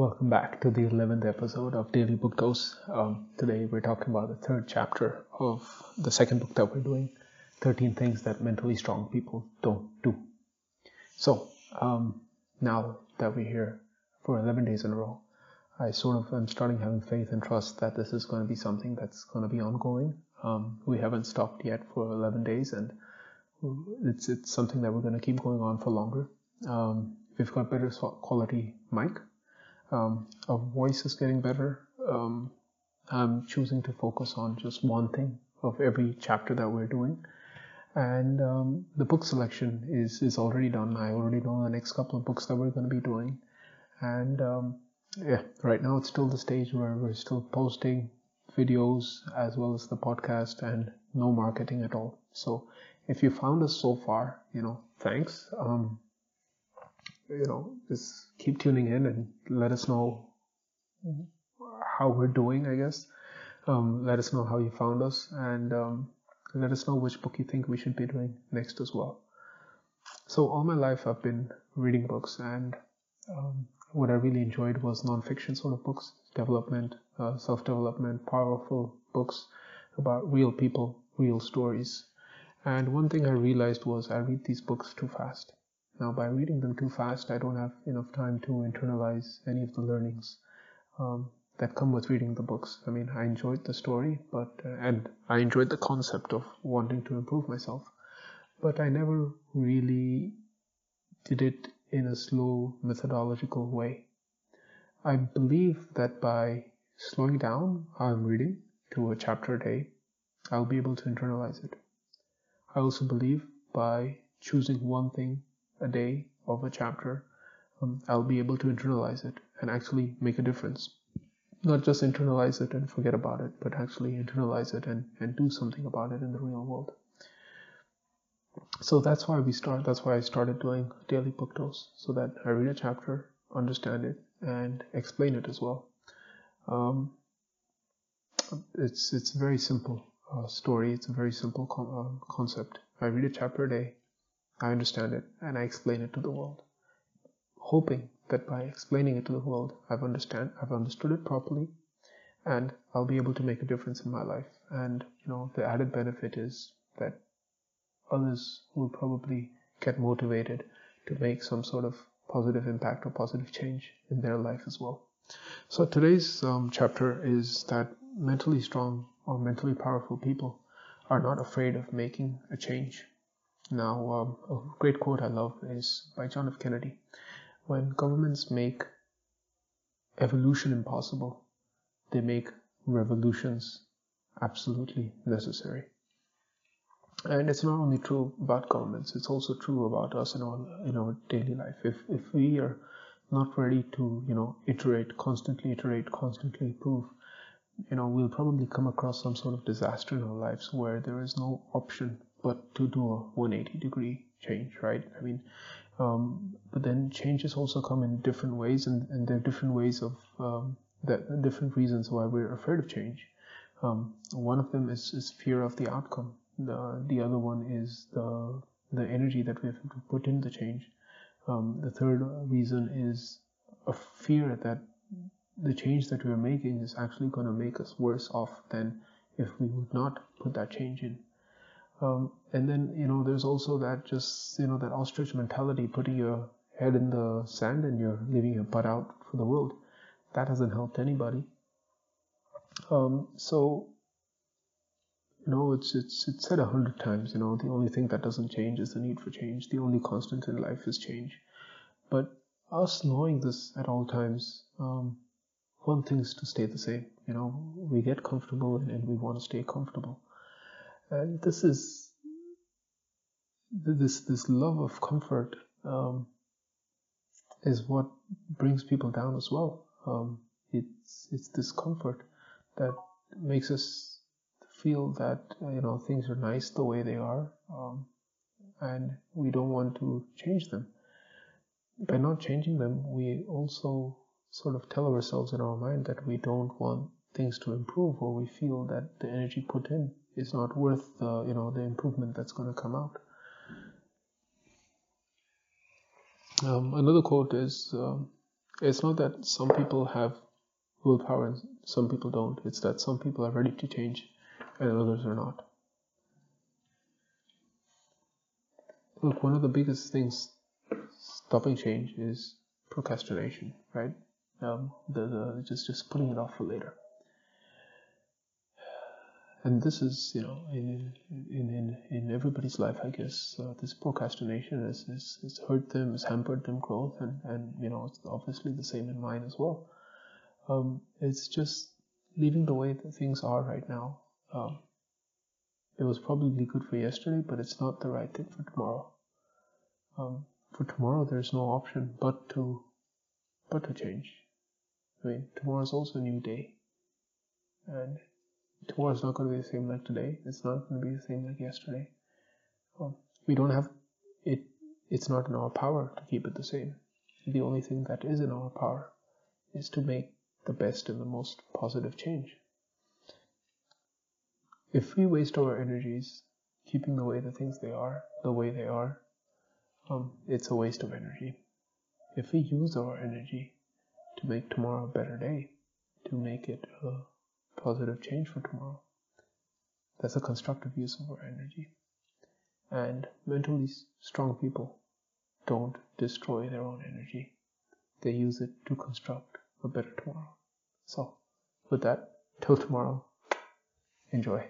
Welcome back to the 11th episode of Daily Book Dose. Um, today we're talking about the third chapter of the second book that we're doing 13 Things That Mentally Strong People Don't Do. So, um, now that we're here for 11 days in a row, I sort of am starting having faith and trust that this is going to be something that's going to be ongoing. Um, we haven't stopped yet for 11 days, and it's it's something that we're going to keep going on for longer. Um, we've got better quality mic um, our voice is getting better. Um, I'm choosing to focus on just one thing of every chapter that we're doing. And um, the book selection is, is already done. I already know the next couple of books that we're going to be doing. And um, yeah, right now it's still the stage where we're still posting videos as well as the podcast and no marketing at all. So if you found us so far, you know, thanks. Um, you know, just keep tuning in and let us know how we're doing, I guess. Um, let us know how you found us and um, let us know which book you think we should be doing next as well. So, all my life I've been reading books, and um, what I really enjoyed was nonfiction sort of books, development, uh, self development, powerful books about real people, real stories. And one thing I realized was I read these books too fast. Now, by reading them too fast, I don't have enough time to internalize any of the learnings um, that come with reading the books. I mean, I enjoyed the story, but uh, and I enjoyed the concept of wanting to improve myself, but I never really did it in a slow methodological way. I believe that by slowing down how I'm reading to a chapter a day, I'll be able to internalize it. I also believe by choosing one thing a day of a chapter, um, I'll be able to internalize it and actually make a difference. Not just internalize it and forget about it, but actually internalize it and, and do something about it in the real world. So that's why we start. That's why I started doing daily book dose, so that I read a chapter, understand it, and explain it as well. Um, it's it's a very simple uh, story. It's a very simple uh, concept. I read a chapter a day, I understand it and I explain it to the world, hoping that by explaining it to the world, I've understand I've understood it properly, and I'll be able to make a difference in my life. And you know, the added benefit is that others will probably get motivated to make some sort of positive impact or positive change in their life as well. So today's um, chapter is that mentally strong or mentally powerful people are not afraid of making a change now, um, a great quote I love is by John F. Kennedy. When governments make evolution impossible, they make revolutions absolutely necessary. And it's not only true about governments, it's also true about us in our, in our daily life. If, if we are not ready to, you know, iterate, constantly iterate, constantly improve, you know, we'll probably come across some sort of disaster in our lives where there is no option but to do a 180 degree change, right? I mean, um, but then changes also come in different ways, and, and there are different ways of um, that different reasons why we're afraid of change. Um, one of them is, is fear of the outcome. The the other one is the the energy that we have to put in the change. Um, the third reason is a fear that the change that we're making is actually going to make us worse off than if we would not put that change in. Um, and then you know there's also that just you know that ostrich mentality, putting your head in the sand and you're leaving your butt out for the world. That hasn't helped anybody. Um, so you know it's it's it's said a hundred times. You know the only thing that doesn't change is the need for change. The only constant in life is change. But us knowing this at all times, um, one thing is to stay the same. You know we get comfortable and, and we want to stay comfortable and this is this this love of comfort um, is what brings people down as well. Um, it's it's this comfort that makes us feel that you know things are nice the way they are, um, and we don't want to change them. By not changing them, we also sort of tell ourselves in our mind that we don't want things to improve, or we feel that the energy put in is not worth the you know the improvement that's going to come out. Um, another quote is um, it's not that some people have willpower and some people don't. It's that some people are ready to change and others are not. Look, one of the biggest things stopping change is procrastination, right? Um, the, the just just putting it off for later. And this is, you know, in in in, everybody's life, I guess. Uh, this procrastination has, has, has hurt them, has hampered them growth, and and you know, it's obviously the same in mine as well. Um, it's just leaving the way that things are right now. Um, it was probably good for yesterday, but it's not the right thing for tomorrow. Um, for tomorrow, there's no option but to but to change. I mean, tomorrow is also a new day, and tomorrow is not going to be the same like today. It's not going to be the same like yesterday. We don't have it. It's not in our power to keep it the same. The only thing that is in our power is to make the best and the most positive change. If we waste our energies keeping the way the things they are, the way they are, um, it's a waste of energy. If we use our energy to make tomorrow a better day, to make it a positive change for tomorrow, that's a constructive use of our energy. And mentally strong people don't destroy their own energy. They use it to construct a better tomorrow. So, with that, till tomorrow, enjoy.